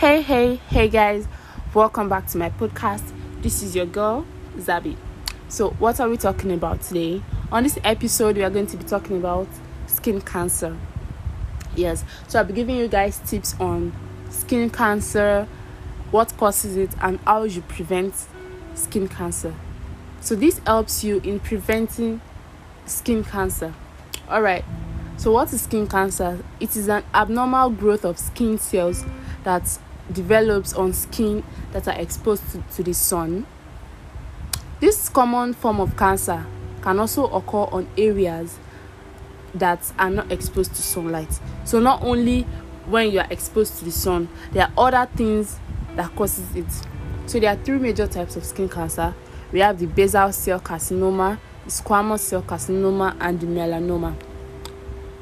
Hey, hey, hey, guys, welcome back to my podcast. This is your girl, Zabi. So, what are we talking about today? On this episode, we are going to be talking about skin cancer. Yes, so I'll be giving you guys tips on skin cancer, what causes it, and how you prevent skin cancer. So, this helps you in preventing skin cancer. All right, so what is skin cancer? It is an abnormal growth of skin cells that develops on skin that are exposed to, to the sun. This common form of cancer can also occur on areas that are not exposed to sunlight. So not only when you are exposed to the sun, there are other things that causes it. So there are three major types of skin cancer. We have the basal cell carcinoma, the squamous cell carcinoma, and the melanoma.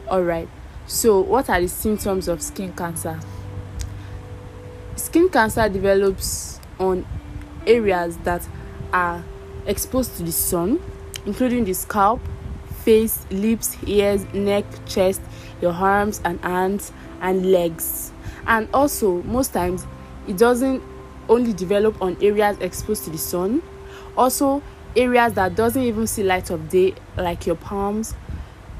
Alright, so what are the symptoms of skin cancer? Skin cancer develops on areas that are exposed to the sun, including the scalp, face, lips, ears, neck, chest, your arms and hands, and legs. And also, most times, it doesn't only develop on areas exposed to the sun, also areas that doesn't even see light of day, like your palms,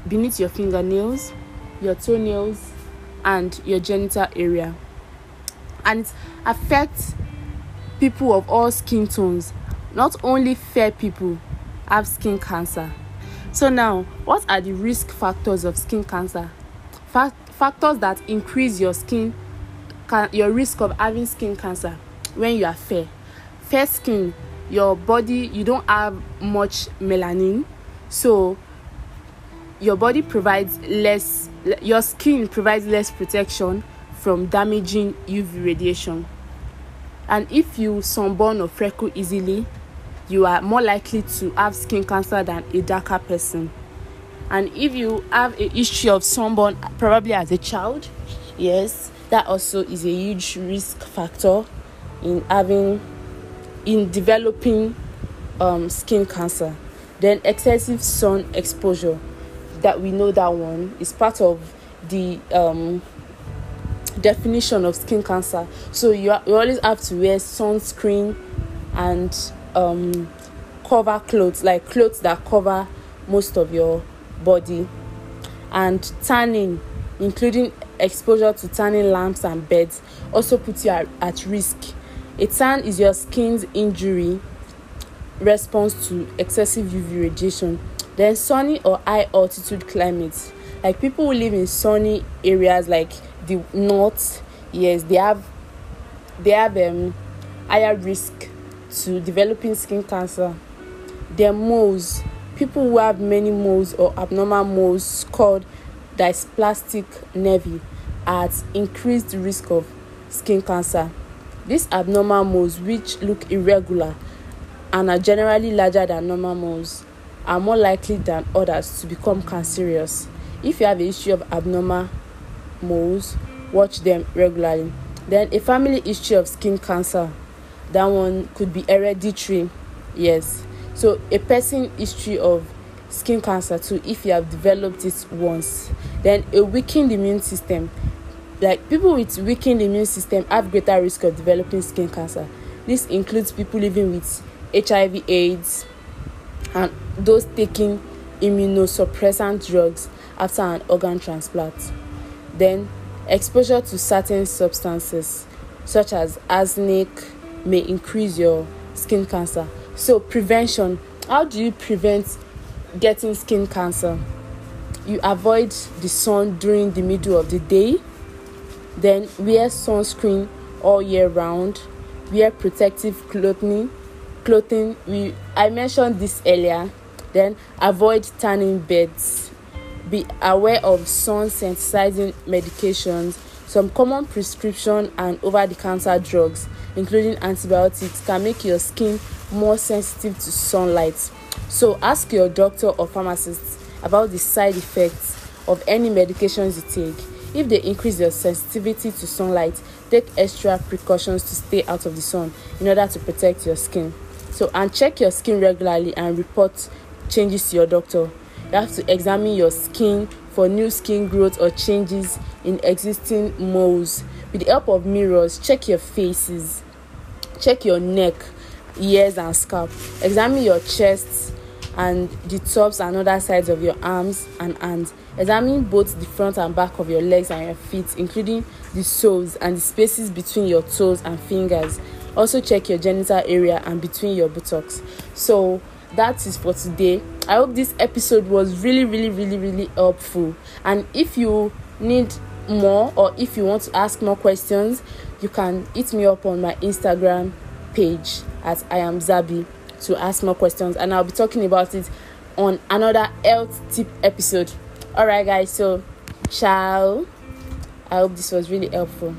beneath your fingernails, your toenails, and your genital area. And it affects people of all skin tones. Not only fair people have skin cancer. So now, what are the risk factors of skin cancer? Fa- factors that increase your skin your risk of having skin cancer when you are fair. Fair skin, your body you don't have much melanin, so your body provides less your skin provides less protection from damaging UV radiation. And if you sunburn or freckle easily, you are more likely to have skin cancer than a darker person. And if you have a history of sunburn, probably as a child, yes, that also is a huge risk factor in having, in developing um, skin cancer. Then excessive sun exposure, that we know that one is part of the um, definition of skin cancer. So you, you always have to wear sunscreen and um, cover clothes, like clothes that cover most of your body, and tanning, including exposure to tanning lamps and beds, also puts you at, at risk. A tan is your skin's injury response to excessive UV radiation. Then sunny or high altitude climates, like people who live in sunny areas like the north, yes, they have they have um higher risk to developing skin cancer. Their moles, people who have many moles or abnormal moles called dysplastic nevi at increased risk of skin cancer. These abnormal moles, which look irregular and are generally larger than normal moles, are more likely than others to become cancerous. If you have a history of abnormal moles, watch them regularly. Then a family history of skin cancer. That one could be hereditary yes. So a person history of skin cancer too if you have developed it once. Then a weakened immune system. Like people with weakened immune system have greater risk of developing skin cancer. This includes people living with hiv aids and those taking immunosuppressant drugs after an organ transplant then exposure to certain substances such as arsenic may increase your skin cancer. So, prevention how do you prevent getting skin cancer? You avoid the sun during the middle of the day, then wear sunscreen all year round, wear protective clothing. Clothing, we I mentioned this earlier. Then avoid tanning beds. Be aware of sun sensitizing medications some common prescription and over the counter drugs, including antibiotics, can make your skin more sensitive to sunlight. So, ask your doctor or pharmacist about the side effects of any medications you take. If they increase your sensitivity to sunlight, take extra precautions to stay out of the sun in order to protect your skin. So, and check your skin regularly and report changes to your doctor. You have to examine your skin for new skin growth or changes in existing moles. With the help of mirrors check your faces check your neck ears and scalp. Examine your chest and the tops and other sides of your arms and hands. Examine both the front and back of your legs and your feet including the soles and the spaces between your toes and fingers. Also check your genital area and between your buttocks. So that is for today. I hope this episode was really really really really helpful. And if you need more or if you want to ask more questions you can hit me up on my instagram page at i am zabi to ask more questions. And i'll be talking about it on another health tip episode. All right guys. So ciao. I hope this was really helpful